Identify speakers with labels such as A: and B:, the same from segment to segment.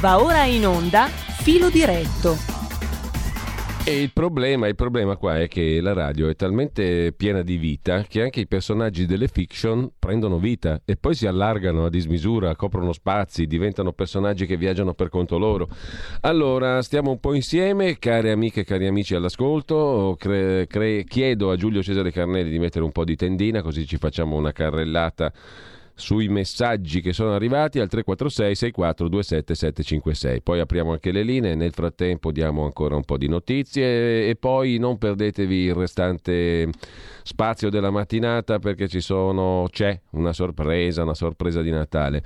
A: Va ora in onda Filo diretto
B: e il problema, il problema qua è che la radio è talmente piena di vita che anche i personaggi delle fiction prendono vita e poi si allargano a dismisura, coprono spazi, diventano personaggi che viaggiano per conto loro. Allora, stiamo un po' insieme, care amiche e cari amici all'ascolto, cre- cre- chiedo a Giulio Cesare Carnelli di mettere un po' di tendina così ci facciamo una carrellata sui messaggi che sono arrivati al 346 6427 756. Poi apriamo anche le linee, nel frattempo diamo ancora un po' di notizie e poi non perdetevi il restante spazio della mattinata perché ci sono, c'è una sorpresa, una sorpresa di Natale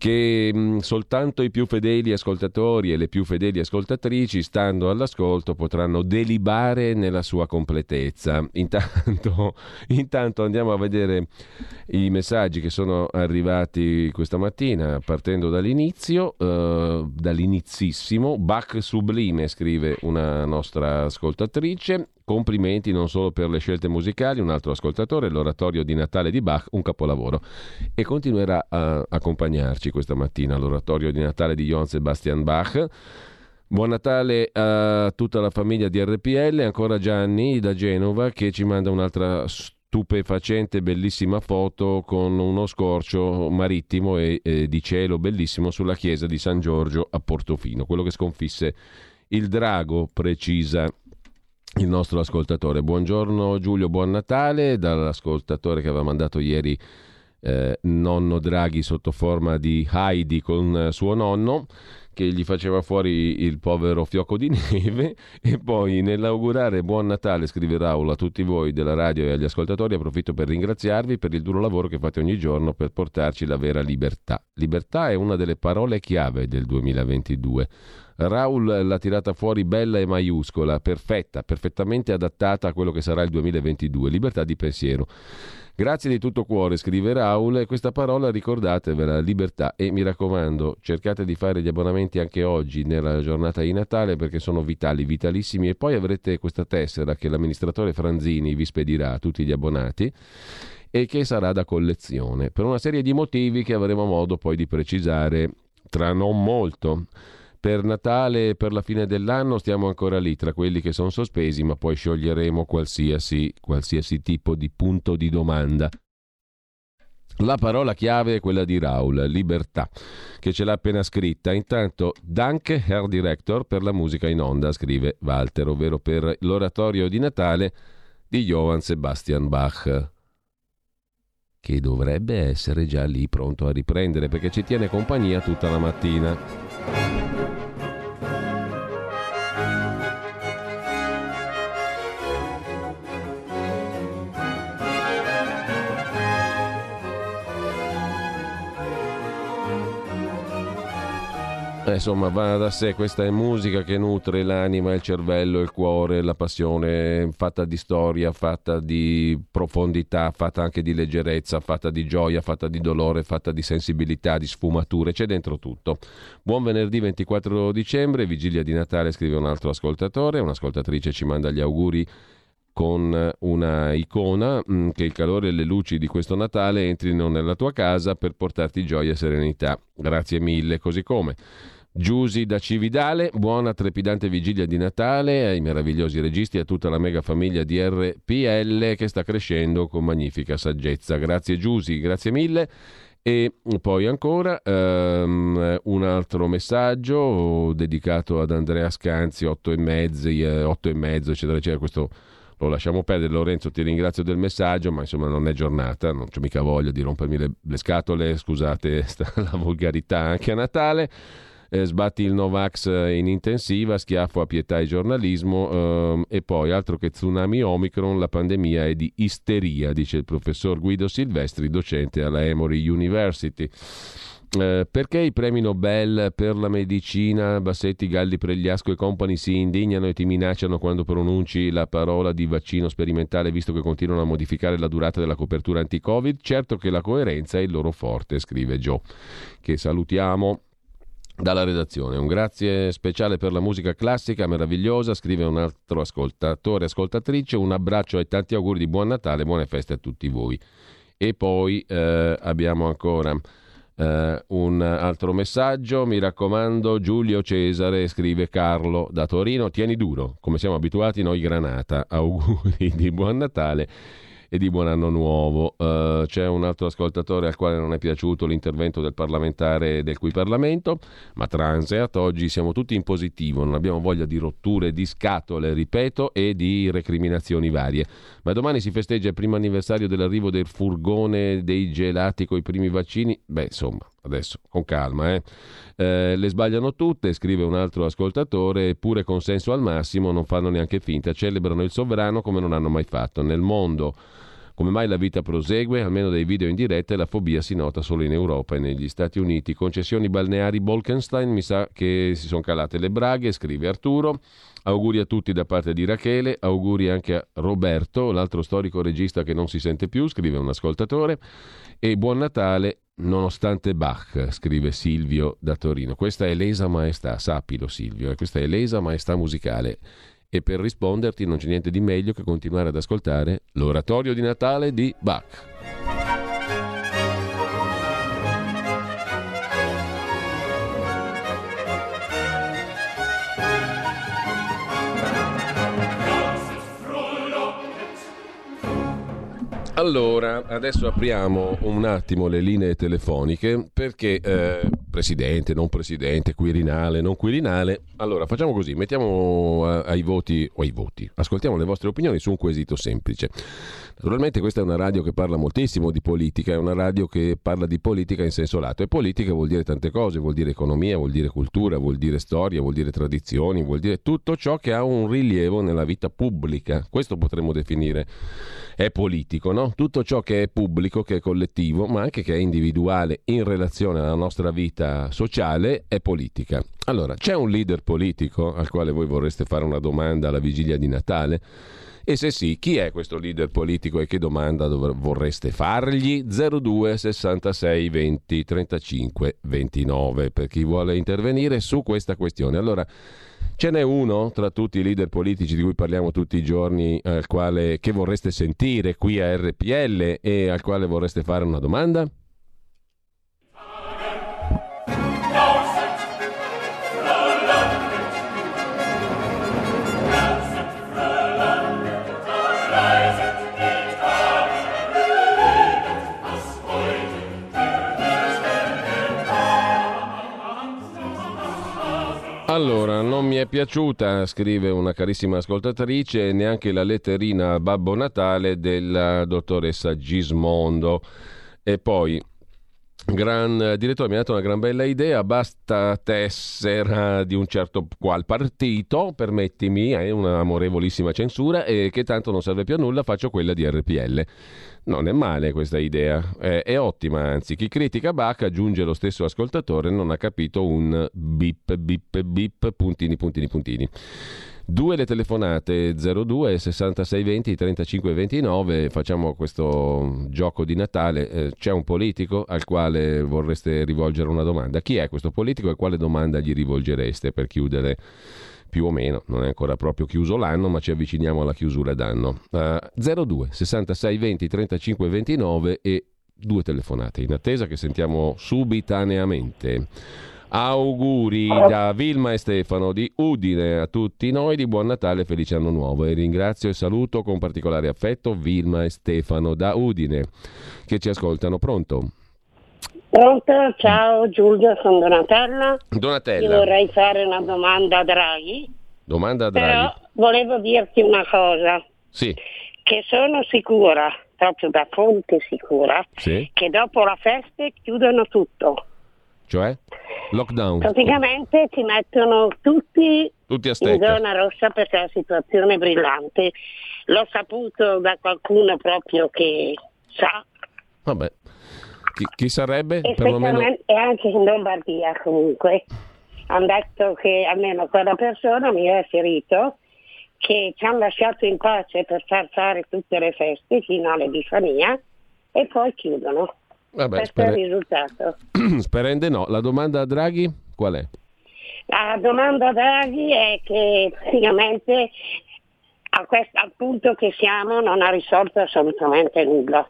B: che mh, soltanto i più fedeli ascoltatori e le più fedeli ascoltatrici, stando all'ascolto, potranno delibare nella sua completezza. Intanto, intanto andiamo a vedere i messaggi che sono arrivati questa mattina, partendo dall'inizio, eh, dall'inizissimo. Bach sublime, scrive una nostra ascoltatrice. Complimenti non solo per le scelte musicali, un altro ascoltatore, l'oratorio di Natale di Bach, un capolavoro. E continuerà a accompagnarci questa mattina l'oratorio di Natale di Johann Sebastian Bach. Buon Natale a tutta la famiglia di RPL, ancora Gianni da Genova che ci manda un'altra stupefacente, bellissima foto con uno scorcio marittimo e, e di cielo bellissimo sulla chiesa di San Giorgio a Portofino, quello che sconfisse il drago, precisa il nostro ascoltatore. Buongiorno Giulio, buon Natale dall'ascoltatore che aveva mandato ieri eh, nonno Draghi sotto forma di Heidi con suo nonno che gli faceva fuori il povero fiocco di neve e poi nell'augurare buon Natale scrive Raul a tutti voi della radio e agli ascoltatori approfitto per ringraziarvi per il duro lavoro che fate ogni giorno per portarci la vera libertà. Libertà è una delle parole chiave del 2022 Raul l'ha tirata fuori bella e maiuscola, perfetta, perfettamente adattata a quello che sarà il 2022. Libertà di pensiero. Grazie di tutto cuore, scrive Raul, e questa parola ricordatevela, libertà. E mi raccomando, cercate di fare gli abbonamenti anche oggi, nella giornata di Natale, perché sono vitali, vitalissimi. E poi avrete questa tessera che l'amministratore Franzini vi spedirà a tutti gli abbonati e che sarà da collezione, per una serie di motivi che avremo modo poi di precisare tra non molto. Per Natale e per la fine dell'anno stiamo ancora lì, tra quelli che sono sospesi, ma poi scioglieremo qualsiasi, qualsiasi tipo di punto di domanda. La parola chiave è quella di Raul, libertà, che ce l'ha appena scritta. Intanto, Danke, Herr Director, per la musica in onda, scrive Walter, ovvero per l'oratorio di Natale di Johann Sebastian Bach, che dovrebbe essere già lì pronto a riprendere perché ci tiene compagnia tutta la mattina. Insomma, va da sé, questa è musica che nutre l'anima, il cervello, il cuore, la passione, fatta di storia, fatta di profondità, fatta anche di leggerezza, fatta di gioia, fatta di dolore, fatta di sensibilità, di sfumature, c'è dentro tutto. Buon venerdì 24 dicembre, vigilia di Natale, scrive un altro ascoltatore, un'ascoltatrice ci manda gli auguri con una icona mm, che il calore e le luci di questo Natale entrino nella tua casa per portarti gioia e serenità. Grazie mille, così come. Giusi da Cividale, buona trepidante vigilia di Natale ai meravigliosi registi e a tutta la mega famiglia di RPL che sta crescendo con magnifica saggezza. Grazie Giusi, grazie mille. E poi ancora um, un altro messaggio dedicato ad Andrea Scanzi, 8 e mezzo, 8 e mezzo eccetera, eccetera. Questo lo lasciamo perdere. Lorenzo, ti ringrazio del messaggio, ma insomma non è giornata, non c'è mica voglia di rompermi le, le scatole, scusate la volgarità anche a Natale eh, sbatti il Novax eh, in intensiva, schiaffo a pietà e giornalismo ehm, e poi altro che tsunami Omicron, la pandemia è di isteria, dice il professor Guido Silvestri, docente alla Emory University. Eh, perché i premi Nobel per la medicina, Bassetti, Galli, Pregliasco e compagni si indignano e ti minacciano quando pronunci la parola di vaccino sperimentale visto che continuano a modificare la durata della copertura anti-Covid? Certo che la coerenza è il loro forte, scrive Joe, che salutiamo dalla redazione. Un grazie speciale per la musica classica meravigliosa, scrive un altro ascoltatore, ascoltatrice, un abbraccio e tanti auguri di buon Natale, buone feste a tutti voi. E poi eh, abbiamo ancora Uh, un altro messaggio, mi raccomando, Giulio Cesare, scrive Carlo da Torino, tieni duro, come siamo abituati noi Granata, auguri di buon Natale e di buon anno nuovo. Uh, c'è un altro ascoltatore al quale non è piaciuto l'intervento del parlamentare del cui Parlamento, ma Transeat, oggi siamo tutti in positivo, non abbiamo voglia di rotture di scatole, ripeto, e di recriminazioni varie. Ma domani si festeggia il primo anniversario dell'arrivo del furgone dei gelati con i primi vaccini. Beh, insomma, adesso con calma, eh. Eh, le sbagliano tutte, scrive un altro ascoltatore, eppure consenso al massimo, non fanno neanche finta, celebrano il sovrano come non hanno mai fatto. Nel mondo come mai la vita prosegue? Almeno dai video in diretta e la fobia si nota solo in Europa e negli Stati Uniti. Concessioni balneari Bolkenstein, mi sa che si sono calate le braghe, scrive Arturo. Auguri a tutti da parte di Rachele, auguri anche a Roberto, l'altro storico regista che non si sente più, scrive un ascoltatore. E buon Natale nonostante Bach, scrive Silvio da Torino. Questa è l'esa maestà, sappilo Silvio, eh, questa è l'esa maestà musicale e per risponderti non c'è niente di meglio che continuare ad ascoltare l'oratorio di Natale di Bach. Allora, adesso apriamo un attimo le linee telefoniche perché eh, presidente, non presidente, quirinale, non quirinale. Allora, facciamo così, mettiamo ai voti o ai voti. Ascoltiamo le vostre opinioni su un quesito semplice. Naturalmente questa è una radio che parla moltissimo di politica, è una radio che parla di politica in senso lato e politica vuol dire tante cose, vuol dire economia, vuol dire cultura, vuol dire storia, vuol dire tradizioni, vuol dire tutto ciò che ha un rilievo nella vita pubblica. Questo potremmo definire è politico, no? Tutto ciò che è pubblico, che è collettivo, ma anche che è individuale in relazione alla nostra vita sociale è politica. Allora, c'è un leader politico al quale voi vorreste fare una domanda alla vigilia di Natale? E se sì, chi è questo leader politico e che domanda dov- vorreste fargli? 02 66 20 35 29 per chi vuole intervenire su questa questione. Allora, ce n'è uno tra tutti i leader politici di cui parliamo tutti i giorni al quale, che vorreste sentire qui a RPL e al quale vorreste fare una domanda? Piaciuta, scrive una carissima ascoltatrice, neanche la letterina Babbo Natale della dottoressa Gismondo. E poi, Gran direttore, mi ha dato una gran bella idea, basta tessera di un certo qual partito, permettimi, è un'amorevolissima censura e che tanto non serve più a nulla, faccio quella di RPL. Non è male questa idea, è, è ottima anzi. Chi critica Bach, aggiunge lo stesso ascoltatore, non ha capito un bip bip bip puntini puntini puntini. Due le telefonate 02 66 20 35 29, facciamo questo gioco di Natale. Eh, c'è un politico al quale vorreste rivolgere una domanda. Chi è questo politico e quale domanda gli rivolgereste per chiudere più o meno, non è ancora proprio chiuso l'anno, ma ci avviciniamo alla chiusura d'anno. Uh, 02 66 20 35 29 e due telefonate in attesa che sentiamo subitaneamente. Auguri da Vilma e Stefano di Udine a tutti noi di buon Natale e felice anno nuovo e ringrazio e saluto con particolare affetto Vilma e Stefano da Udine che ci ascoltano. Pronto?
C: Pronto? Ciao Giulio, sono Donatella.
B: Donatella.
C: Io vorrei fare una domanda a Draghi.
B: Domanda a Draghi.
C: Però volevo dirti una cosa.
B: Sì.
C: Che sono sicura, proprio da fonte sicura,
B: sì.
C: che dopo la festa chiudono tutto.
B: Cioè? Lockdown.
C: Praticamente ci mettono tutti,
B: tutti
C: in zona rossa perché la situazione è brillante. L'ho saputo da qualcuno proprio che sa.
B: Vabbè. Chi, chi sarebbe?
C: E, Perlomeno... e anche in Lombardia comunque. Hanno detto che almeno quella persona mi ha riferito che ci hanno lasciato in pace per far fare tutte le feste fino all'Epifania e poi chiudono.
B: Vabbè,
C: è il risultato.
B: Sperende no. La domanda a Draghi qual è?
C: La domanda a Draghi è che praticamente a questo, al punto che siamo non ha risolto assolutamente nulla.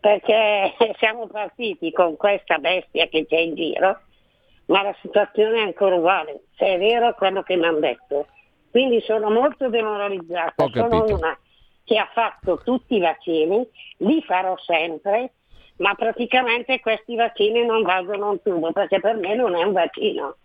C: perché siamo partiti con questa bestia che c'è in giro, ma la situazione è ancora uguale, se è vero quello che mi hanno detto. Quindi sono molto demoralizzata, sono una che ha fatto tutti i vaccini, li farò sempre, ma praticamente questi vaccini non valgono un tubo, perché per me non è un vaccino.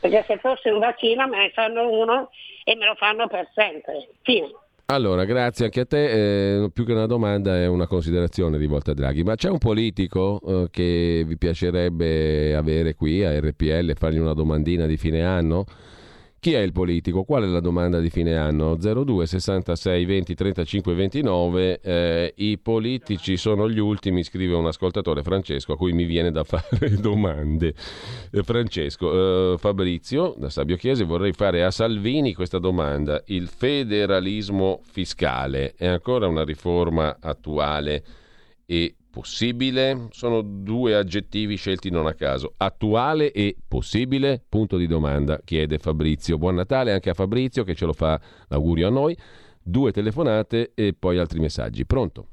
C: Perché se fosse un vaccino me ne fanno uno e me lo fanno per sempre. Fine.
B: Allora, grazie anche a te. Eh, più che una domanda è una considerazione rivolta a Draghi. Ma c'è un politico eh, che vi piacerebbe avere qui a RPL e fargli una domandina di fine anno? Chi è il politico? Qual è la domanda di fine anno? 02 66 20 35 29. Eh, I politici sono gli ultimi, scrive un ascoltatore Francesco, a cui mi viene da fare domande. Eh, Francesco, eh, Fabrizio da Sabio Chiese, vorrei fare a Salvini questa domanda. Il federalismo fiscale è ancora una riforma attuale e possibile? Sono due aggettivi scelti non a caso. Attuale e possibile? Punto di domanda, chiede Fabrizio. Buon Natale anche a Fabrizio che ce lo fa l'augurio a noi. Due telefonate e poi altri messaggi. Pronto?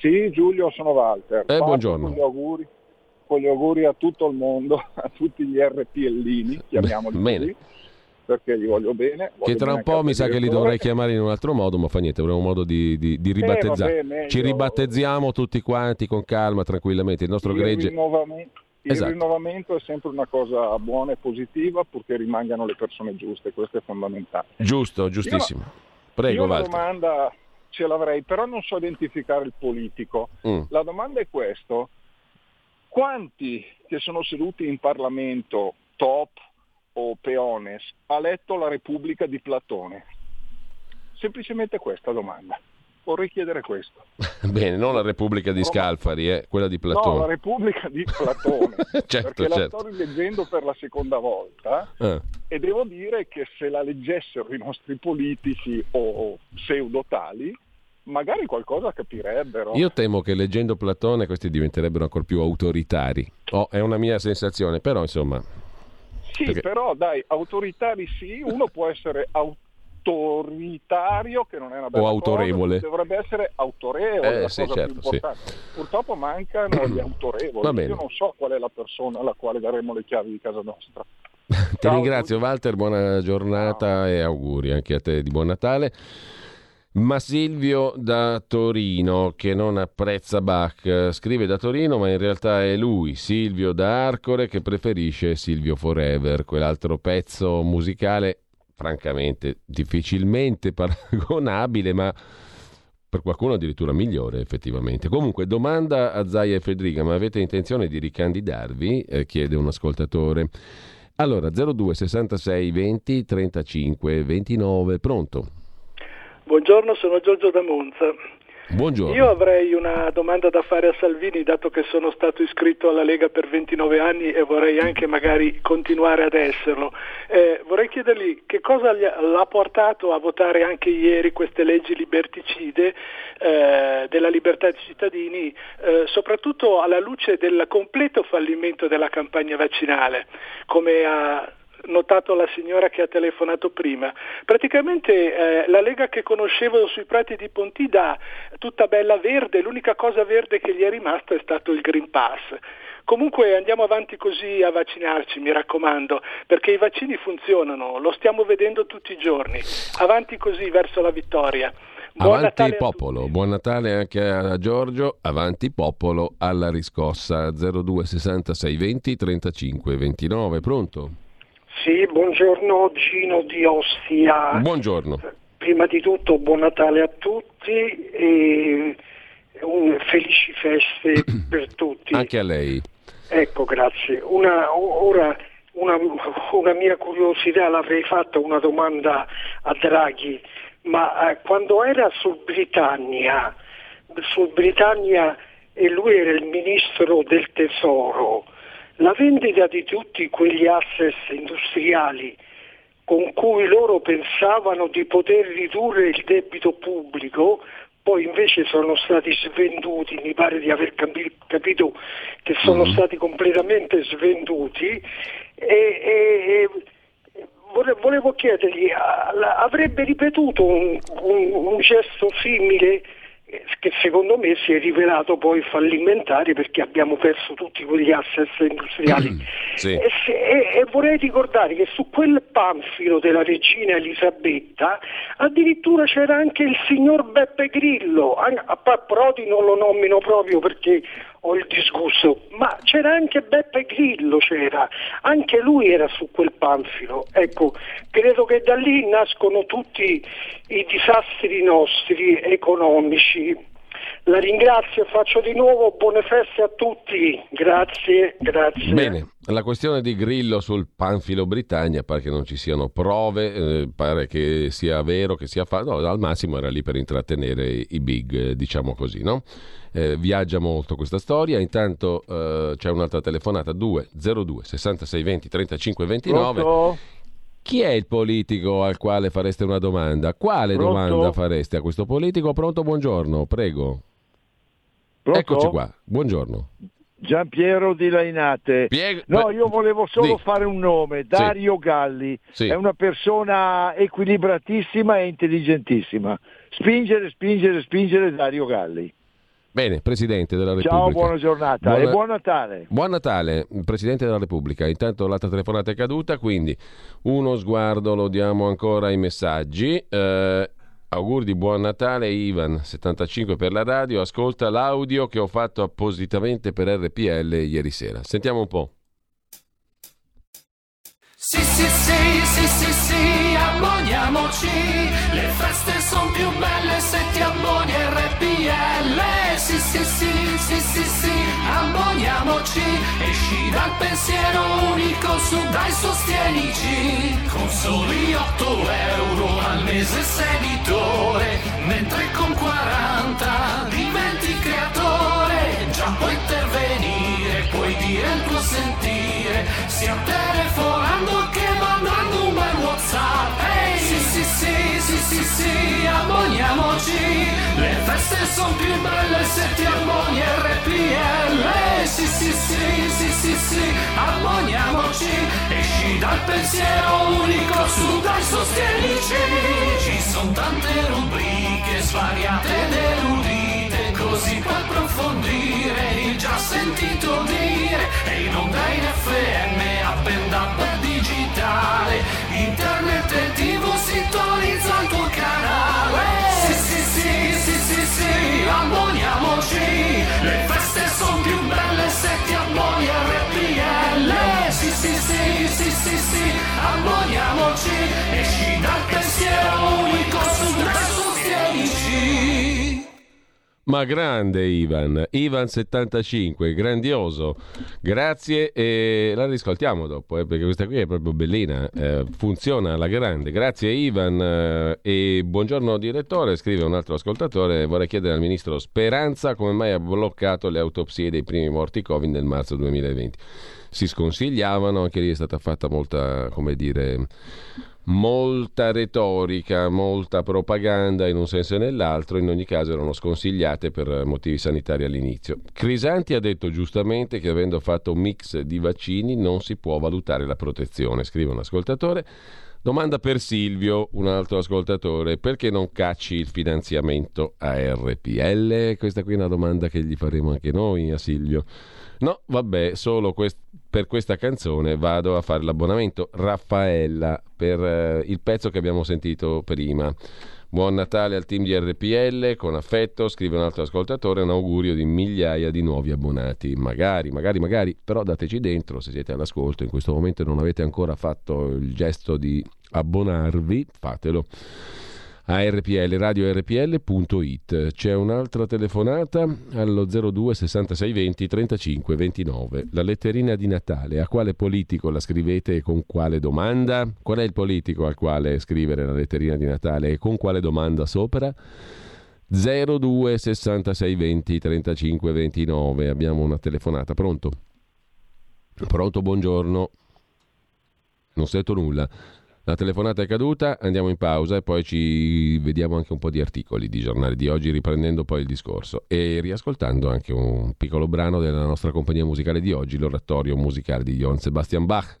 D: Sì, Giulio, sono Walter.
B: Eh, buongiorno.
D: Con gli, auguri, con gli auguri a tutto il mondo, a tutti gli RPLini, chiamiamoli
B: Bene.
D: così perché gli voglio bene. Voglio
B: che tra un po' mi sa che li dovrei chiamare in un altro modo, ma fa niente, avremo modo di, di, di ribattezzare.
D: Eh, vabbè,
B: Ci ribattezziamo tutti quanti con calma, tranquillamente. Il nostro
D: il
B: gregge.
D: Rinnovamento, il
B: Esatto.
D: rinnovamento è sempre una cosa buona e positiva purché rimangano le persone giuste, questo è fondamentale.
B: Giusto, giustissimo. Prego,
D: Io una
B: Walter.
D: domanda ce l'avrei, però non so identificare il politico.
B: Mm.
D: La domanda è questo. Quanti che sono seduti in Parlamento, top o peones, ha letto la Repubblica di Platone? Semplicemente questa domanda. Vorrei chiedere questo.
B: Bene, non la Repubblica di Scalfari, eh, quella di
D: No, la
B: Platone.
D: Repubblica di Platone.
B: certo,
D: perché la
B: certo.
D: sto rileggendo per la seconda volta
B: Eh,
D: e devo dire che se la leggessero i nostri politici o pseudo tali, magari qualcosa capirebbero.
B: Io temo che leggendo Platone questi diventerebbero ancora più autoritari. Oh, è una mia sensazione, però insomma.
D: Sì,
B: perché-
D: però dai, autoritari sì, uno può essere autoritario, che non è una bella
B: O autorevole.
D: cosa, dovrebbe essere autorevole,
B: Eh,
D: la
B: sì,
D: cosa
B: certo,
D: più
B: sì.
D: Purtroppo mancano gli autorevoli,
B: Va bene.
D: io non so qual è la persona alla quale daremo le chiavi di casa nostra.
B: Ti
D: Ciao,
B: ringrazio. Walter, buona giornata e auguri anche a te di buon Natale. Ma Silvio da Torino, che non apprezza Bach, scrive da Torino, ma in realtà è lui, Silvio da Arcore, che preferisce Silvio Forever, quell'altro pezzo musicale, francamente, difficilmente paragonabile, ma per qualcuno addirittura migliore effettivamente. Comunque, domanda a Zaia e Federica, ma avete intenzione di ricandidarvi? Eh, chiede un ascoltatore. Allora, 02 66 20 35 29, pronto?
E: Buongiorno, sono Giorgio da Monza.
B: Buongiorno.
E: Io avrei una domanda da fare a Salvini, dato che sono stato iscritto alla Lega per 29 anni e vorrei anche magari continuare ad esserlo. Eh, vorrei chiedergli che cosa l'ha portato a votare anche ieri queste leggi liberticide eh, della libertà dei cittadini, eh, soprattutto alla luce del completo fallimento della campagna vaccinale, come ha notato la signora che ha telefonato prima. Praticamente eh, la Lega che conoscevo sui prati di Pontida, tutta bella verde, l'unica cosa verde che gli è rimasta è stato il Green Pass. Comunque andiamo avanti così a vaccinarci, mi raccomando, perché i vaccini funzionano, lo stiamo vedendo tutti i giorni. Avanti così verso la vittoria. Buon
B: Avanti
E: Natale
B: popolo, buon Natale anche a Giorgio, avanti popolo alla riscossa 02 66 20 35 29, pronto?
F: Sì, buongiorno Gino di Ostia.
B: Buongiorno.
F: Prima di tutto buon Natale a tutti e un- felici feste per tutti.
B: Anche a lei.
F: Ecco, grazie. Una, ora una, una mia curiosità l'avrei fatta una domanda a Draghi, ma eh, quando era su Britannia, su Britannia e lui era il ministro del tesoro, la vendita di tutti quegli asset industriali con cui loro pensavano di poter ridurre il debito pubblico, poi invece sono stati svenduti, mi pare di aver capi- capito che sono stati completamente svenduti e, e- vole- volevo chiedergli, avrebbe ripetuto un, un- un gesto simile che secondo me si è rivelato poi fallimentare perché abbiamo perso tutti quegli asset industriali.
B: Sì.
F: E, se- e- e vorrei ricordare che su quel panfilo della regina Elisabetta addirittura c'era anche il signor Beppe Grillo, a pa- Prodi non lo nomino proprio perché ho il disgusto, ma c'era anche Beppe Grillo, c'era, anche lui era su quel panfilo. Ecco, credo che da lì nascono tutti i disastri nostri economici. La ringrazio e faccio di nuovo buone feste a tutti. Grazie, grazie.
B: Bene, la questione di Grillo sul panfilo Britannia pare che non ci siano prove, eh, pare che sia vero, che sia fatto, no, al massimo era lì per intrattenere i big, eh, diciamo così, no? Eh, viaggia molto questa storia, intanto eh, c'è un'altra telefonata, 202 66 20 35 29.
G: Pronto?
B: Chi è il politico al quale fareste una domanda? Quale
G: Pronto?
B: domanda fareste a questo politico? Pronto, buongiorno, prego.
G: Pronto?
B: Eccoci qua, buongiorno.
G: Giampiero di Lainate.
B: Pieg-
G: No, io volevo solo
B: sì.
G: fare un nome, Dario Galli.
B: Sì.
G: È una persona equilibratissima e intelligentissima. Spingere, spingere, spingere Dario Galli.
B: Bene, Presidente della Repubblica.
G: Ciao, buona giornata
B: Buona-
G: e buon Natale.
B: Buon Natale, Presidente della Repubblica. Intanto l'altra telefonata è caduta, quindi uno sguardo lo diamo ancora ai messaggi. Eh, auguri di buon Natale, Ivan, 75 per la radio. Ascolta l'audio che ho fatto appositamente per RPL ieri sera. Sentiamo un po'.
H: Sì, sì, sì, sì, sì, sì, abboniamoci. Le feste sono più belle se ti abboni RPL. Sì, sì, sì, sì, sì, sì, abboniamoci. Esci dal pensiero unico, su dai sostienici. Con soli 8 euro al mese sei editore, mentre con 40 diventi creatore. Già puoi intervenire, puoi dire il tuo sentire, sia telefonando che mandando un bel WhatsApp. Sì, sì, sì, abboniamoci. Le feste sono più belle se ti abboni RPL. Sì, sì, sì, sì, sì, sì, abboniamoci. Esci dal pensiero unico, su dai sostienici. Ci sono tante rubriche svariate ed erudite, così puoi approfondire il già sentito dire. E in onda in FM, append up digitale, internet e tv sintonizza il tuo canale. Sì, sì, sì, sì, sì, sì, abboniamoci. Le feste sono più belle se ti abboni RPL. Sì, sì, sì, sì, sì, sì, abboniamoci. Esci dal pensiero unico
B: Ma grande Ivan, Ivan 75, grandioso, grazie e la riscoltiamo dopo eh, perché questa qui è proprio bellina, eh, funziona alla grande, grazie Ivan eh, e buongiorno direttore, scrive un altro ascoltatore, vorrei chiedere al ministro Speranza come mai ha bloccato le autopsie dei primi morti Covid nel marzo 2020. Si sconsigliavano, anche lì è stata fatta molta, come dire, molta retorica, molta propaganda in un senso e nell'altro, in ogni caso erano sconsigliate per motivi sanitari all'inizio. Crisanti ha detto giustamente che avendo fatto un mix di vaccini non si può valutare la protezione, scrive un ascoltatore. Domanda per Silvio, un altro ascoltatore, perché non cacci il finanziamento a RPL? Questa qui è una domanda che gli faremo anche noi a Silvio. No, vabbè, solo quest- per questa canzone vado a fare l'abbonamento. Raffaella, per eh, il pezzo che abbiamo sentito prima. Buon Natale al team di RPL, con affetto, scrive un altro ascoltatore, un augurio di migliaia di nuovi abbonati. Magari, magari, magari, però dateci dentro se siete all'ascolto, in questo momento non avete ancora fatto il gesto di abbonarvi, fatelo a RPL, radiorpl.it. C'è un'altra telefonata allo 02 66 20 35 29. La letterina di Natale, a quale politico la scrivete e con quale domanda? Qual è il politico al quale scrivere la letterina di Natale e con quale domanda sopra? 02 66 20 35 29. Abbiamo una telefonata. Pronto? Pronto, buongiorno. Non sento nulla. La telefonata è caduta, andiamo in pausa e poi ci vediamo anche un po' di articoli di giornali di oggi, riprendendo poi il discorso e riascoltando anche un piccolo brano della nostra compagnia musicale di oggi, l'oratorio musicale di Johann Sebastian Bach.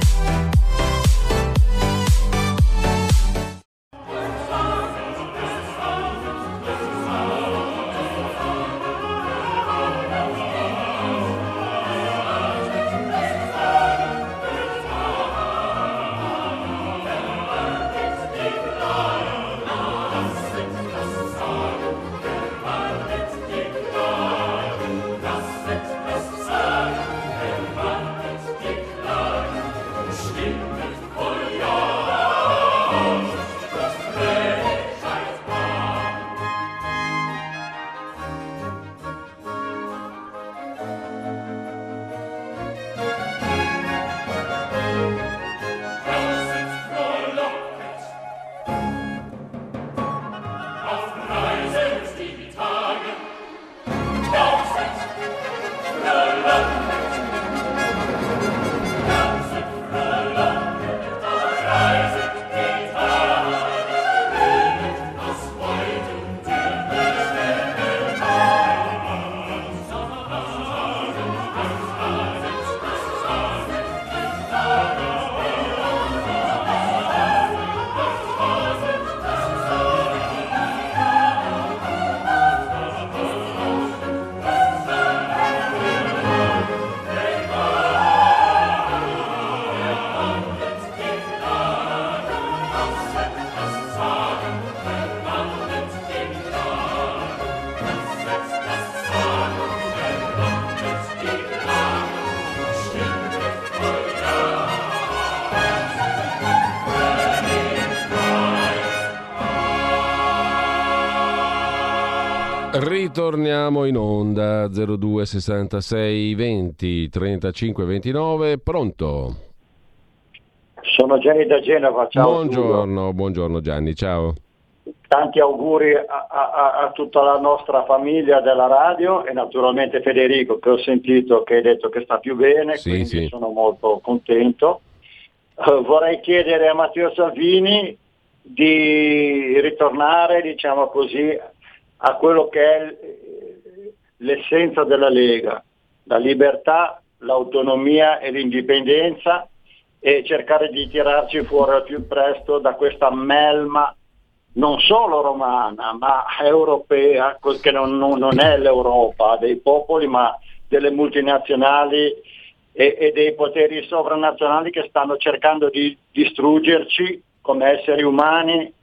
B: Ritorniamo in onda 02 66 20 35 29. Pronto?
I: Sono Gianni da Genova. Ciao.
B: Buongiorno, buongiorno Gianni, ciao.
I: Tanti auguri a, a, a, tutta la nostra famiglia della radio e naturalmente Federico che ho sentito che hai detto che sta più bene,
B: Sì,
I: quindi
B: sì.
I: sono molto contento. Eh, vorrei chiedere a Matteo Salvini di ritornare, diciamo così, a quello che è l- l'essenza della Lega, la libertà, l'autonomia e l'indipendenza e cercare di tirarci fuori al più presto da questa melma non solo romana ma europea, che non- non è l'Europa dei popoli ma delle multinazionali e, e dei poteri sovranazionali che stanno cercando di distruggerci come esseri umani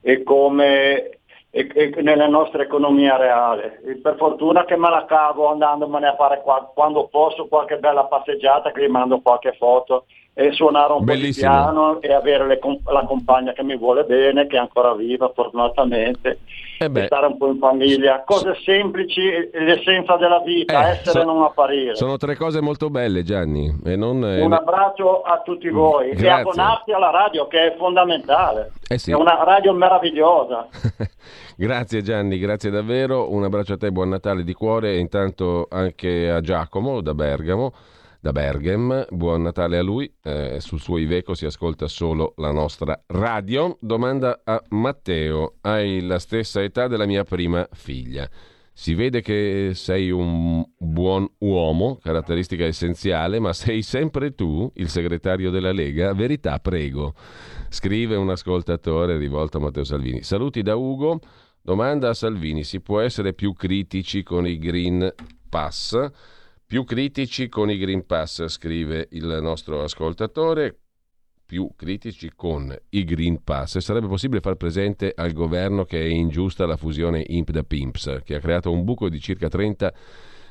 I: e come e, e nella nostra economia reale. E per fortuna che me la cavo andandomene a fare qua- quando posso qualche bella passeggiata che vi mando qualche foto e suonare un
B: Bellissimo.
I: po' di piano e avere le com- la compagna che mi vuole bene, che è ancora viva fortunatamente,
B: Eh beh.
I: e stare un po' in famiglia. Cose semplici, e- l'essenza della vita,
B: Eh,
I: essere e
B: so-
I: non apparire.
B: Sono tre cose molto belle Gianni e non... eh,
I: Un abbraccio a tutti voi e
B: Grazie.
I: abbonarti alla radio che è fondamentale.
B: Eh sì.
I: È una radio meravigliosa.
B: Grazie Gianni, grazie davvero, un abbraccio a te, buon Natale di cuore e intanto anche a Giacomo da Bergamo, da Berghem, buon Natale a lui, eh, sul suo Iveco si ascolta solo la nostra radio. Domanda a Matteo, hai la stessa età della mia prima figlia. Si vede che sei un buon uomo, caratteristica essenziale, ma sei sempre tu, il segretario della Lega? Verità, prego. Scrive un ascoltatore rivolto a Matteo Salvini. Saluti da Ugo. Domanda a Salvini, si può essere più critici con i Green Pass? Più critici con i Green Pass, scrive il nostro ascoltatore, più critici con i Green Pass. Sarebbe possibile far presente al governo che è ingiusta la fusione IMP da PIMPS, che ha creato un buco di circa 30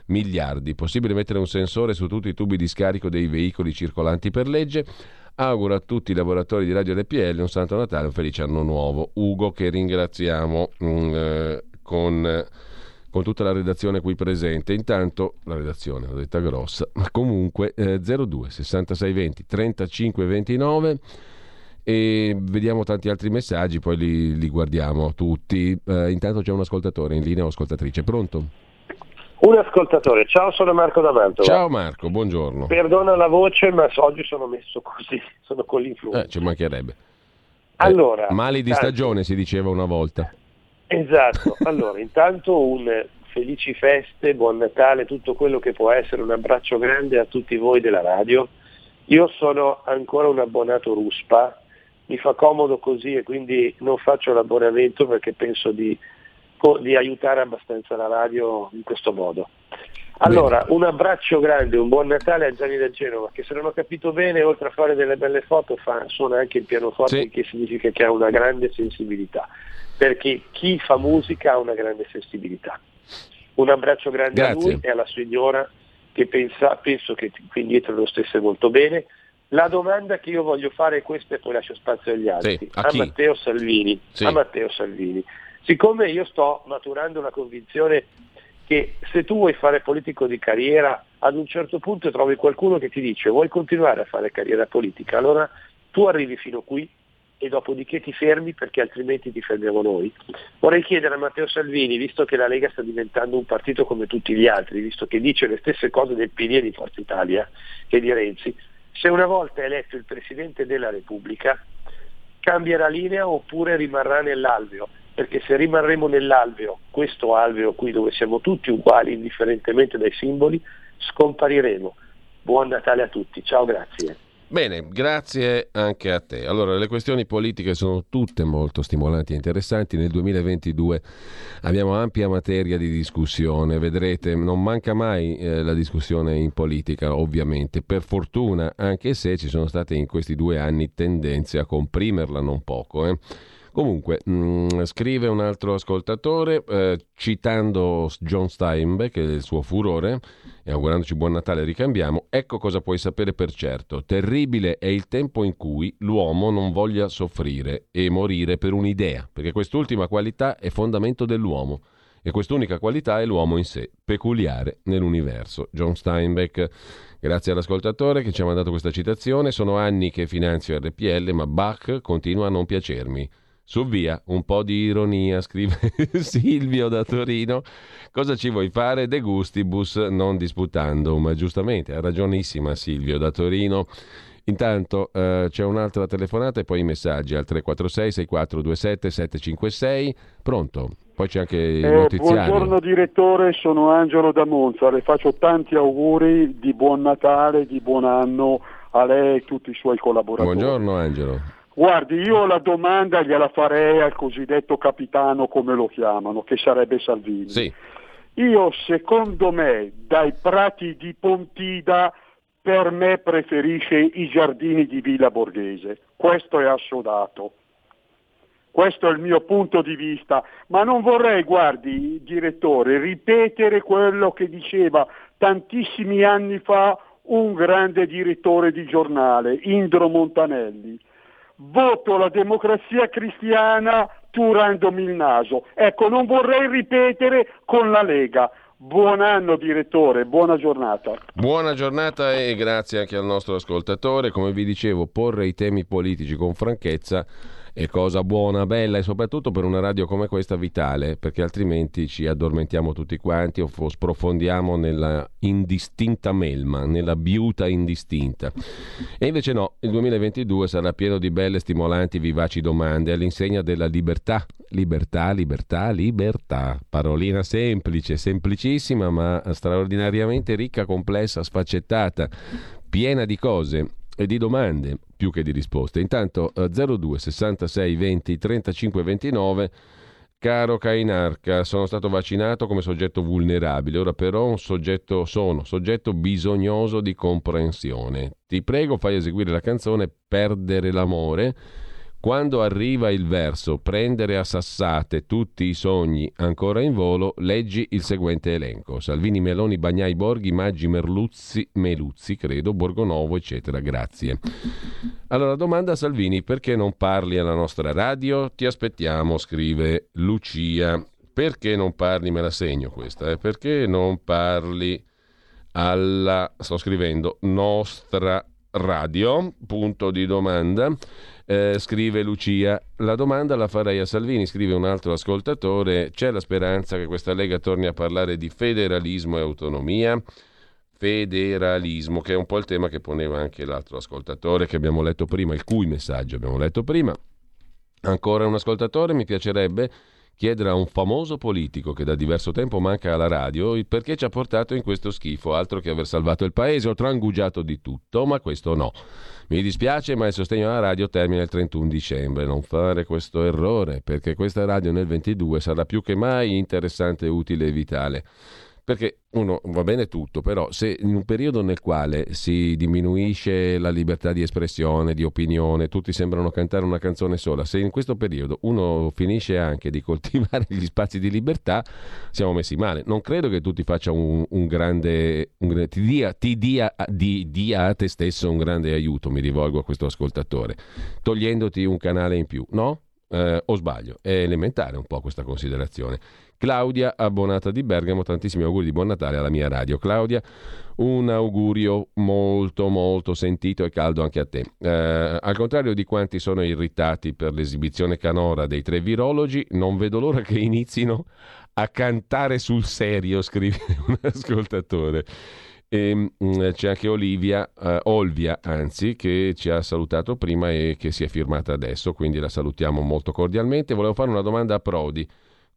B: miliardi. Possibile mettere un sensore su tutti i tubi di scarico dei veicoli circolanti per legge? Auguro a tutti i lavoratori di Radio RPL un Santo Natale, un felice anno nuovo. Ugo che ringraziamo mm, eh, con con tutta la redazione qui presente. Intanto, la redazione l'ho detta grossa, ma comunque eh, 02 66 20 35 29 e vediamo tanti altri messaggi, poi li, li guardiamo tutti. Eh, intanto c'è un ascoltatore in linea o ascoltatrice, pronto?
J: Un ascoltatore, ciao sono Marco D'Amanto.
B: Ciao Marco, buongiorno.
J: Perdona la voce ma oggi sono messo così, sono con l'influenza.
B: Eh, ci mancherebbe.
J: Allora,
B: eh, mali di stagione si diceva una volta.
J: Esatto, allora intanto un felici feste, buon Natale, tutto quello che può essere, un abbraccio grande a tutti voi della radio. Io sono ancora un abbonato Ruspa, mi fa comodo così e quindi non faccio l'abbonamento perché penso di, di aiutare abbastanza la radio in questo modo. Allora, un abbraccio grande, un buon Natale a Gianni da Genova, che se non ho capito bene, oltre a fare delle belle foto, fa, suona anche il pianoforte,
B: Sì.
J: che significa che ha una grande sensibilità, perché chi fa musica ha una grande sensibilità. Un abbraccio grande a
B: Grazie.
J: lui e alla signora, che pensa, penso che qui indietro lo stesse molto bene. La domanda che io voglio fare è questa e poi lascio spazio agli altri.
B: Sì, a chi?
J: Matteo Salvini.
B: Sì.
J: A Matteo Salvini. Siccome io sto maturando una convinzione che se tu vuoi fare politico di carriera, ad un certo punto trovi qualcuno che ti dice vuoi continuare a fare carriera politica, allora tu arrivi fino qui e dopodiché ti fermi perché altrimenti ti fermiamo noi. Vorrei chiedere a Matteo Salvini, visto che la Lega sta diventando un partito come tutti gli altri, visto che dice le stesse cose del PD e di Forza Italia che di Renzi, se una volta eletto il Presidente della Repubblica cambierà linea oppure rimarrà nell'alveo, perché se rimarremo nell'alveo, questo alveo qui dove siamo tutti uguali indifferentemente dai simboli, scompariremo. Buon Natale a tutti, ciao, grazie.
B: Bene, grazie anche a te. Allora, le questioni politiche sono tutte molto stimolanti e interessanti. Nel 2022 abbiamo ampia materia di discussione, vedrete, non manca mai eh, la discussione in politica, ovviamente, per fortuna, anche se ci sono state in questi due anni tendenze a comprimerla non poco. eh. Comunque, mh, scrive un altro ascoltatore, eh, citando John Steinbeck e il suo furore, e augurandoci buon Natale ricambiamo, ecco cosa puoi sapere per certo. Terribile è il tempo in cui l'uomo non voglia soffrire e morire per un'idea, perché quest'ultima qualità è fondamento dell'uomo. E quest'unica qualità è l'uomo in sé, peculiare nell'universo. John Steinbeck, grazie all'ascoltatore che ci ha mandato questa citazione. Sono anni che finanzio RPL, ma Bach continua a non piacermi. Su via, un po' di ironia, scrive Silvio da Torino. Cosa ci vuoi fare? De gustibus non disputando, ma giustamente ha ragionissima Silvio da Torino. Intanto eh, c'è un'altra telefonata e poi i messaggi al 346 6427 756. Pronto? Poi c'è anche il
K: Eh,
B: notiziario.
K: buongiorno direttore, sono Angelo da Monza, le faccio tanti auguri di buon Natale, di buon anno a lei e a tutti i suoi collaboratori.
B: Buongiorno Angelo.
K: Guardi, io la domanda gliela farei al cosiddetto capitano, come lo chiamano, che sarebbe Salvini.
B: Sì.
K: Io, secondo me, dai prati di Pontida, per me preferisce i giardini di Villa Borghese. Questo è assodato. Questo è il mio punto di vista, ma non vorrei, guardi, direttore, ripetere quello che diceva tantissimi anni fa un grande direttore di giornale, Indro Montanelli. Voto la democrazia cristiana turandomi il naso. Ecco, non vorrei ripetere con la Lega. Buon anno direttore, buona giornata.
B: Buona giornata e grazie anche al nostro ascoltatore. Come vi dicevo, porre i temi politici con franchezza è cosa buona, bella e soprattutto per una radio come questa vitale, perché altrimenti ci addormentiamo tutti quanti o fo- sprofondiamo nella indistinta melma, nella biuta indistinta. E invece no, il 2022 sarà pieno di belle, stimolanti, vivaci domande all'insegna della libertà. Libertà, libertà, libertà. Parolina semplice, semplicissima, ma straordinariamente ricca, complessa, sfaccettata, piena di cose e di domande più che di risposte. Intanto eh, 02 66 20 35 29 Caro Cainarca, sono stato vaccinato come soggetto vulnerabile, ora però soggetto, sono soggetto bisognoso di comprensione. Ti prego fai eseguire la canzone Perdere l'amore. Quando arriva il verso prendere a sassate tutti i sogni ancora in volo, leggi il seguente elenco. Salvini, Meloni, Bagnai, Borghi, Maggi, Merluzzi, Meluzzi, credo, Borgonovo, eccetera. Grazie. Allora, domanda a Salvini, perché non parli alla nostra radio? Ti aspettiamo, scrive Lucia. perché non parli, me la segno questa, eh, perché non parli alla, sto scrivendo, nostra radio, punto di domanda, eh, scrive Lucia. La domanda la farei a Salvini, scrive un altro ascoltatore. C'è la speranza che questa Lega torni a parlare di federalismo e autonomia? Federalismo, che è un po' il tema che poneva anche l'altro ascoltatore che abbiamo letto prima, il cui messaggio abbiamo letto prima. Ancora un ascoltatore, mi piacerebbe chiedere a un famoso politico che da diverso tempo manca alla radio il perché ci ha portato in questo schifo, altro che aver salvato il paese o trangugiato di tutto, ma questo no. Mi dispiace, ma il sostegno alla radio termina il 31 dicembre. Non fare questo errore, perché questa radio nel 22 sarà più che mai interessante, utile e vitale. Perché uno va bene tutto, però se in un periodo nel quale si diminuisce la libertà di espressione, di opinione, tutti sembrano cantare una canzone sola, se in questo periodo uno finisce anche di coltivare gli spazi di libertà, siamo messi male. Non credo che tu ti faccia un, un grande, un, ti, dia, ti dia, di, dia a te stesso un grande aiuto, mi rivolgo a questo ascoltatore, togliendoti un canale in più, no? Eh, o sbaglio? È elementare un po' questa considerazione. Claudia, abbonata di Bergamo, tantissimi auguri di buon Natale alla mia radio. Claudia, un augurio molto molto sentito e caldo anche a te. Eh, al contrario di quanti sono irritati per l'esibizione canora dei tre virologi, non vedo l'ora che inizino a cantare sul serio, scrive un ascoltatore. E, mh, mm, c'è anche Olivia, uh, Olvia, anzi, che ci ha salutato prima e che si è firmata adesso, quindi la salutiamo molto cordialmente. Volevo fare una domanda a Prodi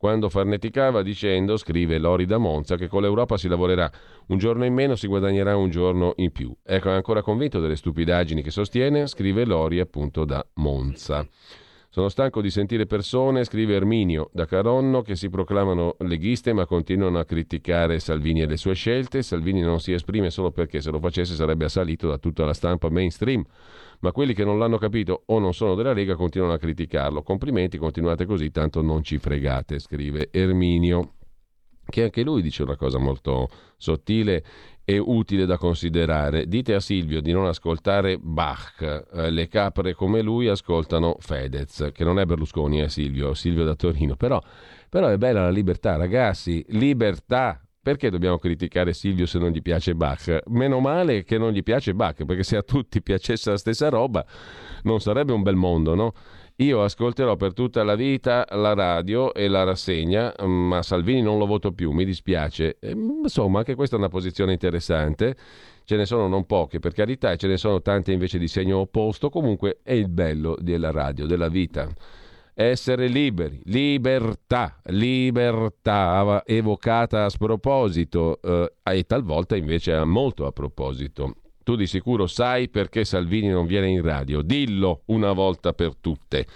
B: quando farneticava dicendo, scrive Lori da Monza, che con l'Europa si lavorerà un giorno in meno, si guadagnerà un giorno in più. Ecco, è ancora convinto delle stupidaggini che sostiene, scrive Lori appunto da Monza. Sono stanco di sentire persone, scrive Erminio da Caronno, che si proclamano leghiste ma continuano a criticare Salvini e le sue scelte. Salvini non si esprime solo perché se lo facesse sarebbe assalito da tutta la stampa mainstream ma quelli che non l'hanno capito o non sono della Lega continuano a criticarlo. Complimenti, continuate così, tanto non ci fregate, scrive Erminio, che anche lui dice una cosa molto sottile e utile da considerare. Dite a Silvio di non ascoltare Bach, eh, le capre come lui ascoltano Fedez, che non è Berlusconi, è Silvio, Silvio da Torino, però, però è bella la libertà, ragazzi, libertà, perché dobbiamo criticare Silvio se non gli piace Bach? Meno male che non gli piace Bach, perché se a tutti piacesse la stessa roba non sarebbe un bel mondo, no? Io ascolterò per tutta la vita la radio e la rassegna, ma Salvini non lo voto più, mi dispiace. Insomma, anche questa è una posizione interessante. Ce ne sono non poche, per carità, e ce ne sono tante invece di segno opposto. Comunque è il bello della radio, della vita essere liberi, libertà, libertà evocata a sproposito eh, e talvolta invece molto a proposito. Tu di sicuro sai perché Salvini non viene in radio, dillo una volta per tutte.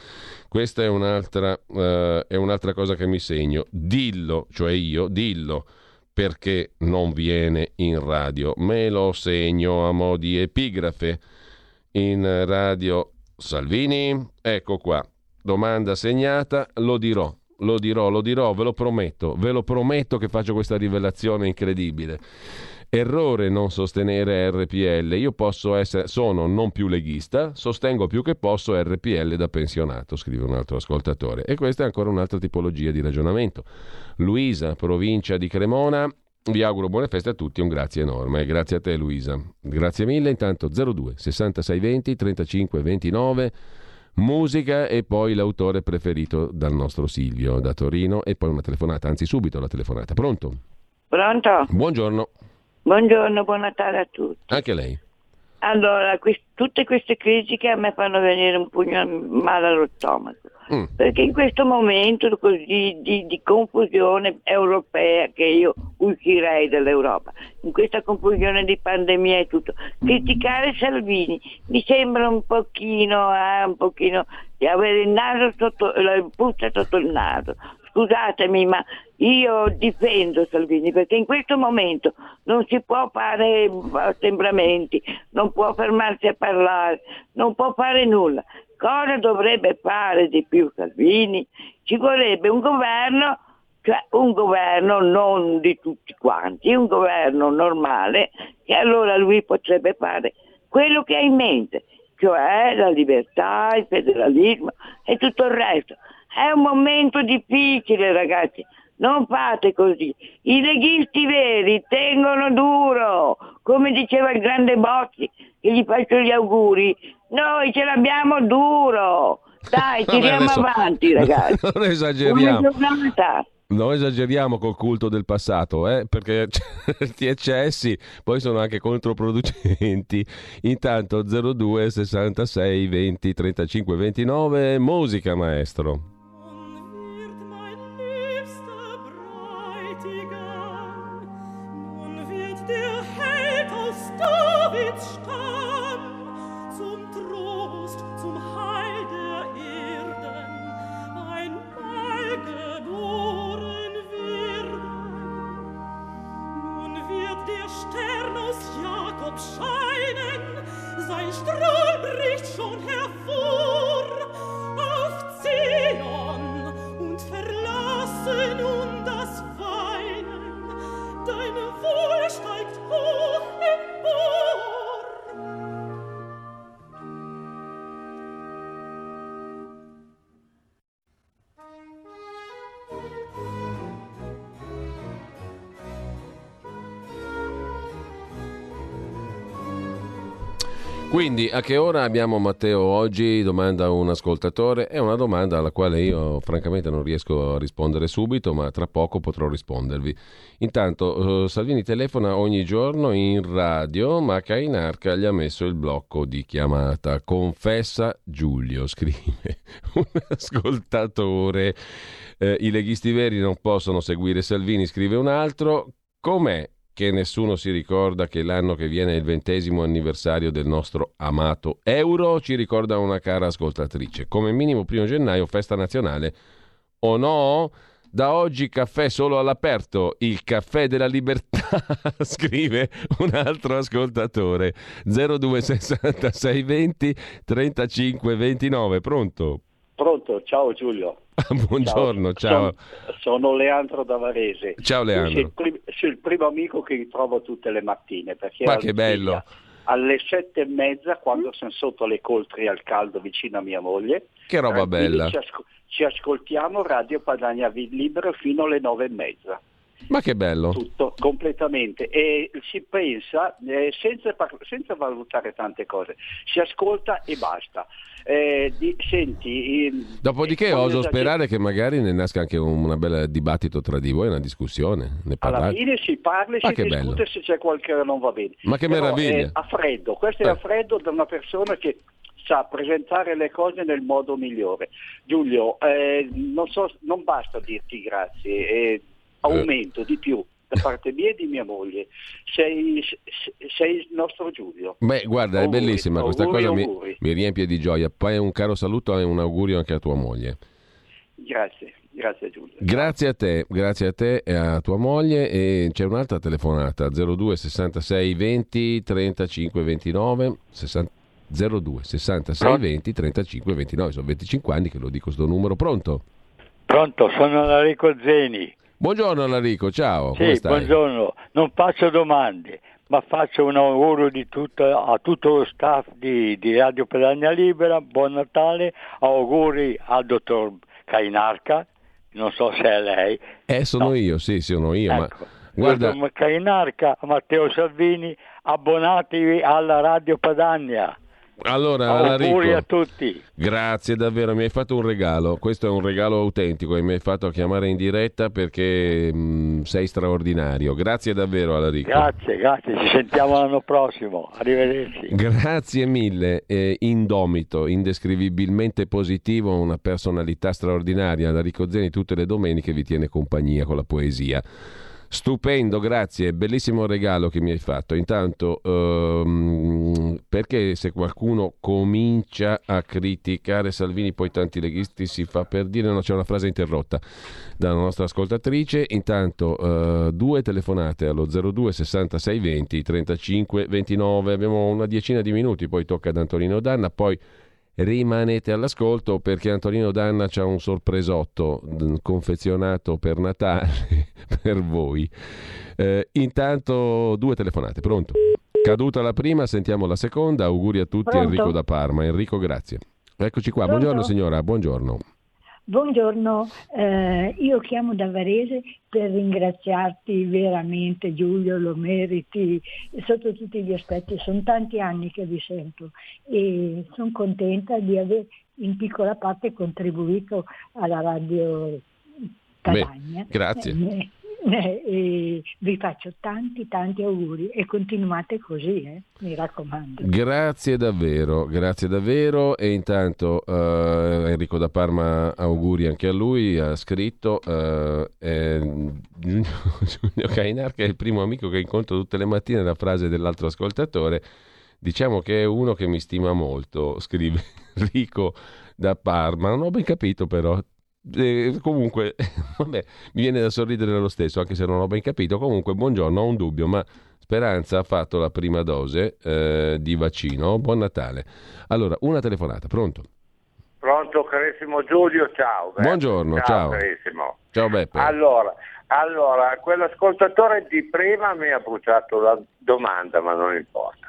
B: Questa è un'altra, eh, è un'altra cosa che mi segno, dillo, cioè io, dillo perché non viene in radio. Me lo segno a mo' di epigrafe in radio Salvini, ecco qua, domanda segnata, lo dirò, lo dirò, lo dirò, ve lo prometto, ve lo prometto che faccio questa rivelazione incredibile. Errore non sostenere RPL. Io posso essere, sono non più leghista, sostengo più che posso RPL da pensionato, scrive un altro ascoltatore. E questa è ancora un'altra tipologia di ragionamento. Luisa, provincia di Cremona. Vi auguro buone feste a tutti, un grazie enorme. Grazie a te Luisa. Grazie mille. Intanto 02 66 20 35 29 musica e poi l'autore preferito dal nostro Silvio da Torino e poi una telefonata, anzi subito la telefonata. Pronto?
L: Pronto?
B: Buongiorno.
L: Buongiorno, buon Natale a tutti.
B: Anche lei.
L: Allora, quest- tutte queste critiche a me fanno venire un pugno male allo stomaco, mm. perché in questo momento così di, di, confusione europea, che io uscirei dall'Europa, in questa confusione di pandemia e tutto, criticare Salvini mi sembra un pochino, eh, un pochino di avere il naso sotto, la puzza sotto il naso, scusatemi, ma io difendo Salvini perché in questo momento non si può fare assembramenti, non può fermarsi a parlare, non può fare nulla. Cosa dovrebbe fare di più Salvini? Ci vorrebbe un governo, cioè un governo non di tutti quanti, un governo normale che allora lui potrebbe fare quello che ha in mente, cioè la libertà, il federalismo e tutto il resto. È un momento difficile, ragazzi. Non fate così. I leghisti veri tengono duro, come diceva il grande Bocci, che gli faccio gli auguri. Noi ce l'abbiamo duro. Dai, tiriamo
B: adesso-
L: avanti, ragazzi.
B: Non esageriamo.
L: Buona giornata.
B: Non esageriamo col culto del passato, eh, perché certi eccessi poi sono anche controproducenti. Intanto 02 66 20 35 29, musica maestro. Quindi a che ora abbiamo Matteo oggi? Domanda un ascoltatore. È una domanda alla quale io francamente non riesco a rispondere subito, ma tra poco potrò rispondervi. Intanto eh, Salvini telefona ogni giorno in radio, ma Cainarca gli ha messo il blocco di chiamata. Confessa Giulio, scrive un ascoltatore. Eh, I leghisti veri non possono seguire Salvini, scrive un altro. Com'è che nessuno si ricorda che l'anno che viene è il ventesimo anniversario del nostro amato euro? Ci ricorda una cara ascoltatrice. Come minimo primo gennaio, festa nazionale. O no? Da oggi caffè solo all'aperto, il caffè della libertà, scrive un altro ascoltatore. 0266 20 35 29, pronto?
M: Pronto, ciao Giulio.
B: Buongiorno, ciao.
M: Sono, sono Leandro da Varese.
B: Ciao,
M: Sei
B: Leandro.
M: il, prim- sei il primo amico che ritrovo tutte le mattine. Perché
B: Ma che bello.
M: Alle sette e mezza, quando sono sotto le coltri al caldo vicino a mia moglie.
B: Che roba
M: tranquilli,
B: bella.
M: Ci, asco- ci ascoltiamo Radio Padania Libero fino alle nove e mezza.
B: Ma che bello.
M: Tutto, completamente. E si pensa, eh, senza, senza valutare tante cose, si ascolta e basta. Eh, di- senti, in-
B: Dopodiché
M: con
B: oso sperare che magari ne nasca anche un una bella dibattito tra di voi, una discussione. Ne
M: Alla
B: parlate.
M: fine si parla e
B: Ma
M: si discute
B: bello.
M: se c'è qualche che non va bene.
B: Ma che
M: Però,
B: meraviglia.
M: eh, a freddo, questo è
B: Eh.
M: a freddo da una persona che sa presentare le cose nel modo migliore. Giulio, eh, non, so, non basta dirti grazie, eh, aumento di più da parte mia e di mia moglie. Sei, sei il nostro Giulio.
B: Beh, guarda, è
M: Auguri,
B: bellissima questa
M: auguri,
B: cosa, mi, mi riempie di gioia. Poi un caro saluto e un augurio anche a tua moglie.
M: Grazie, grazie Giulio.
B: Grazie a te, grazie a te e a tua moglie. E c'è un'altra telefonata 02 66 20 35 29 60 02 66 20 35 29. Sono 25 anni che lo dico sto numero. Pronto?
N: Pronto, sono Enrico Zeni.
B: Buongiorno Enrico, ciao.
N: Sì, buongiorno. Non faccio domande, ma faccio un augurio di tutto- a tutto lo staff di, di Radio Pedagna Libera. Buon Natale. Auguri al dottor Cainarca. Non so se è lei.
B: Eh, sono io, sì, sono io. Ma
N: Ecco.
B: guarda,
N: Dottor Cainarca, Matteo Salvini, abbonatevi alla Radio Padania.
B: Allora,
N: Auguri a tutti.
B: grazie davvero, mi hai fatto un regalo. Questo è un regalo autentico e mi hai fatto chiamare in diretta perché mh, sei straordinario. Grazie davvero, Alarico.
N: Grazie, grazie. Ci sentiamo l'anno prossimo. Arrivederci.
B: Grazie mille, eh, indomito, indescrivibilmente positivo, una personalità straordinaria. Enrico Zeni tutte le domeniche vi tiene compagnia con la poesia. Stupendo, grazie, bellissimo regalo che mi hai fatto. Intanto, ehm, perché se qualcuno comincia a criticare Salvini, poi tanti leghisti si fa per dire, no, c'è una frase interrotta dalla nostra ascoltatrice. Intanto, eh, due telefonate allo 02 66 20 35 29. Abbiamo una decina di minuti, poi tocca ad Antonino Danna, poi rimanete all'ascolto perché Antonino Danna c'ha un sorpresotto mm, confezionato per Natale per voi. Eh, intanto due telefonate, pronto? Caduta la prima, sentiamo la seconda. Auguri a tutti
O: Pronto?
B: Enrico da Parma. Enrico, grazie. Eccoci qua.
O: Pronto?
B: Buongiorno signora, buongiorno.
O: Buongiorno, eh, io chiamo da Varese per ringraziarti veramente Giulio, lo meriti sotto tutti gli aspetti, sono tanti anni che vi sento e sono contenta di aver in piccola parte contribuito alla radio Catania.
B: grazie.
O: Eh, eh, e vi faccio tanti tanti auguri e continuate così, eh, mi raccomando.
B: Grazie davvero, grazie davvero. E intanto eh, Enrico da Parma auguri anche a lui, ha scritto eh, Giulio Cainar che è il primo amico che incontro tutte le mattine, la frase dell'altro ascoltatore, diciamo che è uno che mi stima molto, scrive Enrico da Parma, non ho ben capito però, eh, comunque, vabbè, mi viene da sorridere lo stesso, anche se non ho ben capito. Comunque, buongiorno, ho un dubbio, ma Speranza ha fatto la prima dose eh, di vaccino. Buon Natale. Allora, una telefonata, pronto?
P: Pronto, carissimo Giulio, ciao. Beppe.
B: Buongiorno, ciao.
P: ciao. carissimo.
B: Ciao Beppe.
P: Allora, allora, quell'ascoltatore di prima mi ha bruciato la domanda, ma non importa.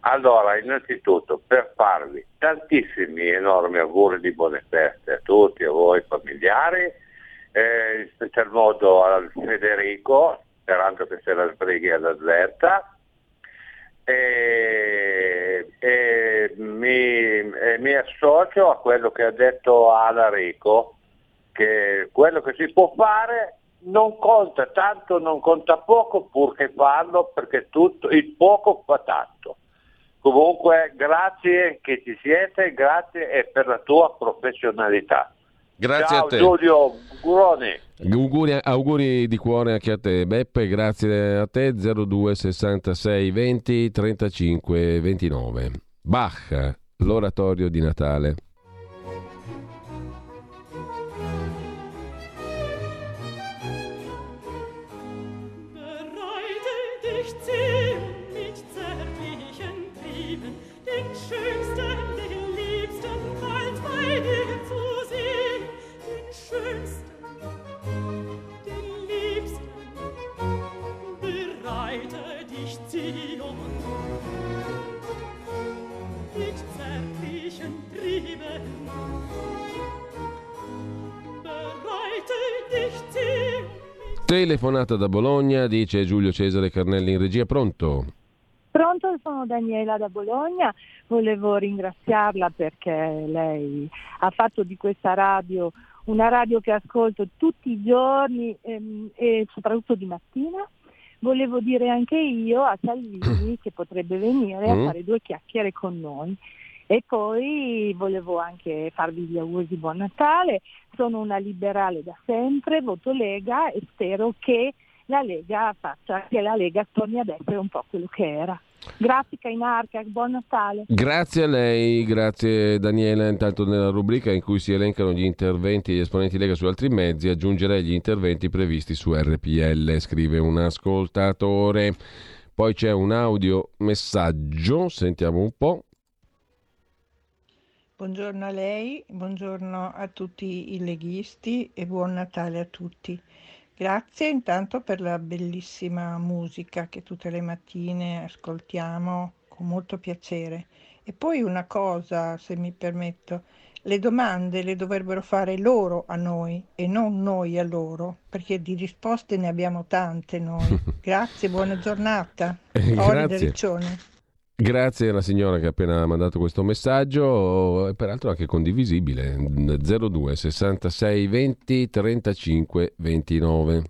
P: Allora, innanzitutto, per farvi tantissimi enormi auguri di buone feste a tutti, a voi familiari, eh, in special modo al Federico, sperando che se la sbrighi alla Z, e, e mi, e mi associo a quello che ha detto Alarico, che quello che si può fare non conta tanto, non conta poco, purché farlo, perché tutto, il poco fa tanto. Comunque grazie che ci siete, grazie e per la tua professionalità.
B: Grazie
P: Ciao
B: a te.
P: Giulio Guroni.
B: Auguri, auguri di cuore anche a te, Beppe. Grazie a te. 02 66 20 35 29. Bach, l'oratorio di Natale. Telefonata da Bologna, dice Giulio Cesare Carnelli in regia. Pronto?
Q: Sono Daniela da Bologna, volevo ringraziarla perché lei ha fatto di questa radio una radio che ascolto tutti i giorni ehm, e soprattutto di mattina. Volevo dire anche io a Salvini che potrebbe venire
R: Mm.
Q: a fare due chiacchiere con noi. E poi volevo anche farvi gli auguri di buon Natale. Sono una liberale da sempre, voto Lega e spero che la Lega faccia che la Lega torni ad essere un po' quello che era. Grazie Kainarka, buon Natale.
B: Grazie a lei, grazie Daniela. Intanto nella rubrica in cui si elencano gli interventi degli esponenti Lega su altri mezzi, aggiungerei gli interventi previsti su RPL, scrive un ascoltatore. Poi c'è un audio messaggio, sentiamo un po'.
S: Buongiorno a lei, buongiorno a tutti i leghisti e buon Natale a tutti. Grazie intanto per la bellissima musica che tutte le mattine ascoltiamo con molto piacere. E poi una cosa, se mi permetto, le domande le dovrebbero fare loro a noi e non noi a loro, perché di risposte ne abbiamo tante noi. Grazie, buona giornata. Ori da. Riccione.
B: Grazie alla signora che ha appena mandato questo messaggio, peraltro anche condivisibile. 02 66 20 35 29.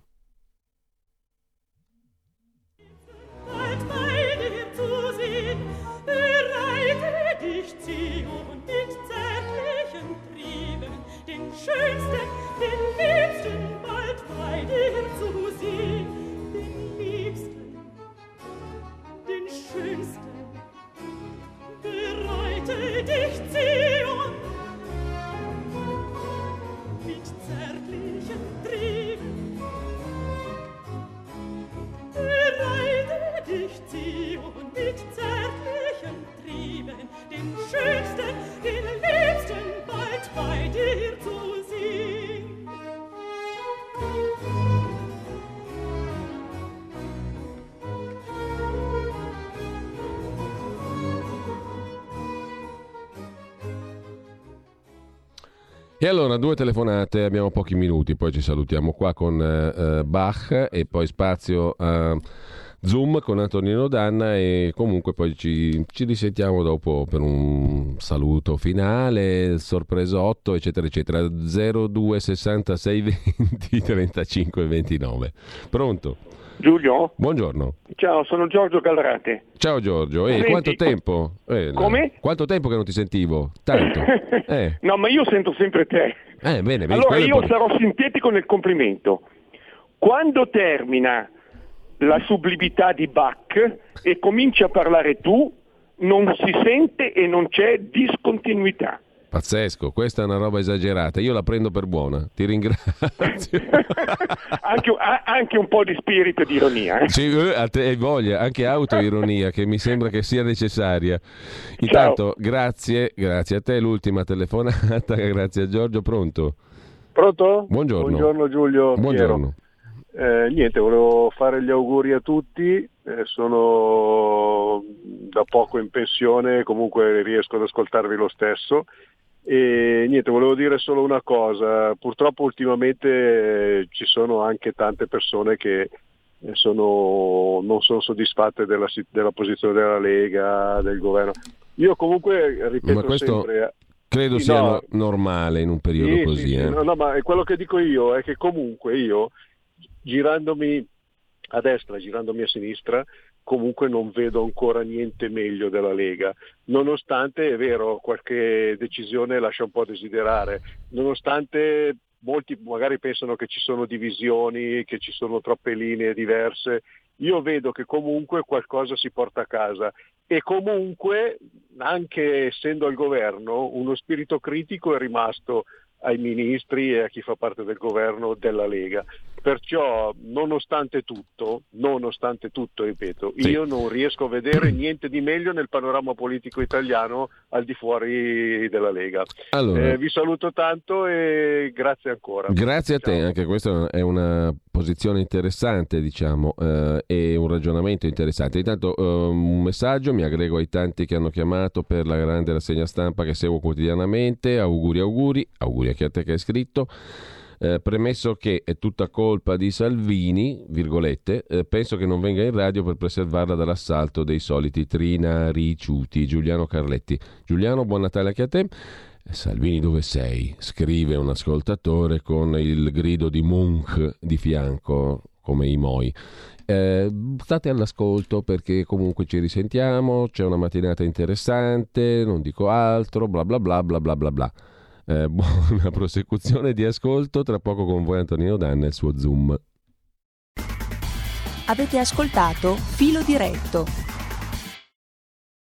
B: Allora, due telefonate, abbiamo pochi minuti, poi ci salutiamo qua con eh, Bach e poi spazio a Zoom con Antonino Danna e comunque poi ci, ci risentiamo dopo per un saluto finale, sorpresotto, eccetera, eccetera. 0266 20 35 29. Pronto?
T: Giulio?
B: Buongiorno.
T: Ciao, sono Giorgio Galrate.
B: Ciao Giorgio, eh,
T: Senti,
B: quanto tempo? Eh,
T: Come?
B: Quanto tempo che non ti sentivo? Tanto. Eh,
T: no, ma io sento sempre te.
B: eh bene, vedi,
T: allora io sarò sintetico nel complimento. Quando termina la sublimità di Bach e cominci a parlare tu, non si sente e non c'è discontinuità.
B: Pazzesco, questa è una roba esagerata, io la prendo per buona, ti ringrazio.
T: Anche, anche un po' di spirito di ironia. eh.
B: Sì, eh, a te hai voglia, anche autoironia che mi sembra che sia necessaria. Intanto, grazie, grazie a te, l'ultima telefonata, grazie a Giorgio, pronto?
U: Pronto?
B: Buongiorno.
U: Buongiorno Giulio.
B: Buongiorno.
U: Eh, niente, volevo fare gli auguri a tutti, eh, sono da poco in pensione, comunque riesco ad ascoltarvi lo stesso. E niente, volevo dire solo una cosa, purtroppo ultimamente eh, ci sono anche tante persone che eh, sono- non sono soddisfatte della, della posizione della Lega, del governo. Io comunque ripeto
B: questo
U: sempre...
B: credo
U: Sì,
B: sia
U: no,
B: no- normale in un periodo
U: sì,
B: così.
U: sì, sì,
B: eh.
U: no, no, ma quello che dico io è che comunque io, girandomi a destra, girandomi a sinistra, comunque non vedo ancora niente meglio della Lega, nonostante è vero qualche decisione lascia un po' a desiderare, nonostante molti magari pensano che ci sono divisioni, che ci sono troppe linee diverse, io vedo che comunque qualcosa si porta a casa. E comunque, anche essendo al governo, uno spirito critico è rimasto ai ministri e a chi fa parte del governo della Lega. Perciò, nonostante tutto, nonostante tutto, ripeto,
B: Sì.
U: io non riesco a vedere niente di meglio nel panorama politico italiano al di fuori della Lega.
B: Allora.
U: Eh, vi saluto tanto e grazie ancora.
B: Grazie a te, anche questa è una posizione interessante, diciamo, eh, e un ragionamento interessante. Intanto eh, un messaggio, mi aggrego ai tanti che hanno chiamato per la grande rassegna stampa che seguo quotidianamente, auguri auguri, auguri a chi a te che hai scritto. Eh, premesso che è tutta colpa di Salvini, virgolette, eh, penso che non venga in radio per preservarla dall'assalto dei soliti trinariciuti. Giuliano Carletti. Giuliano, buon Natale anche a te. Salvini dove sei? Scrive un ascoltatore con il grido di Munch di fianco, come i Moi. Eh, state all'ascolto perché comunque ci risentiamo, c'è una mattinata interessante, non dico altro, bla bla bla bla bla bla bla. Eh, buona prosecuzione di ascolto, tra poco con voi Antonino Danna e il suo Zoom.
R: Avete ascoltato Filo Diretto